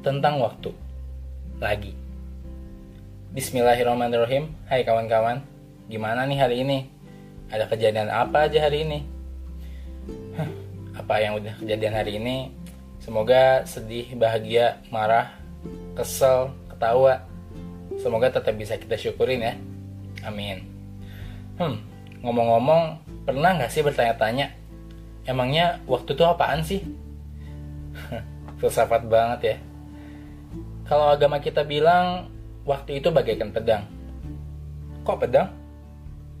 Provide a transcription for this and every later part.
tentang waktu. Lagi. Bismillahirrahmanirrahim. Hai kawan-kawan. Gimana nih hari ini? Ada kejadian apa aja hari ini? Apa yang udah kejadian hari ini? Semoga sedih, bahagia, marah, kesel, ketawa. Semoga tetap bisa kita syukurin ya. Amin. Hmm, ngomong-ngomong, pernah nggak sih bertanya-tanya, emangnya waktu itu apaan sih? Filsafat banget ya. Kalau agama kita bilang waktu itu bagaikan pedang. Kok pedang?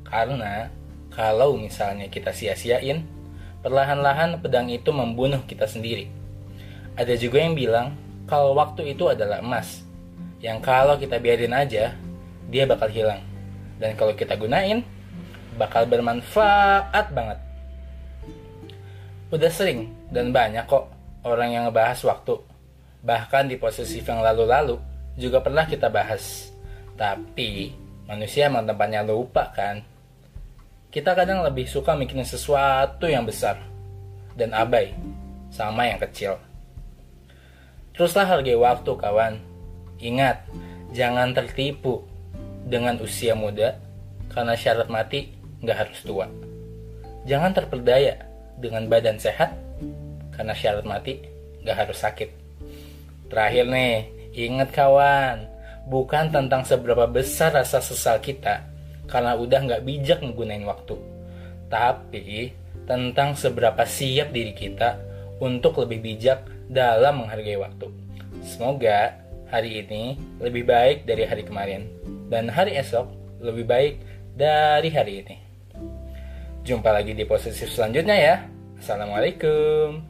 Karena kalau misalnya kita sia-siain, perlahan-lahan pedang itu membunuh kita sendiri. Ada juga yang bilang kalau waktu itu adalah emas, yang kalau kita biarin aja, dia bakal hilang. Dan kalau kita gunain, bakal bermanfaat banget. Udah sering dan banyak kok orang yang ngebahas waktu Bahkan di posisi yang lalu-lalu juga pernah kita bahas. Tapi manusia emang tempatnya lupa kan. Kita kadang lebih suka mikirin sesuatu yang besar dan abai sama yang kecil. Teruslah hargai waktu kawan. Ingat, jangan tertipu dengan usia muda karena syarat mati nggak harus tua. Jangan terperdaya dengan badan sehat karena syarat mati nggak harus sakit. Terakhir nih, ingat kawan, bukan tentang seberapa besar rasa sesal kita karena udah nggak bijak menggunakan waktu, tapi tentang seberapa siap diri kita untuk lebih bijak dalam menghargai waktu. Semoga hari ini lebih baik dari hari kemarin, dan hari esok lebih baik dari hari ini. Jumpa lagi di posisi selanjutnya ya. Assalamualaikum.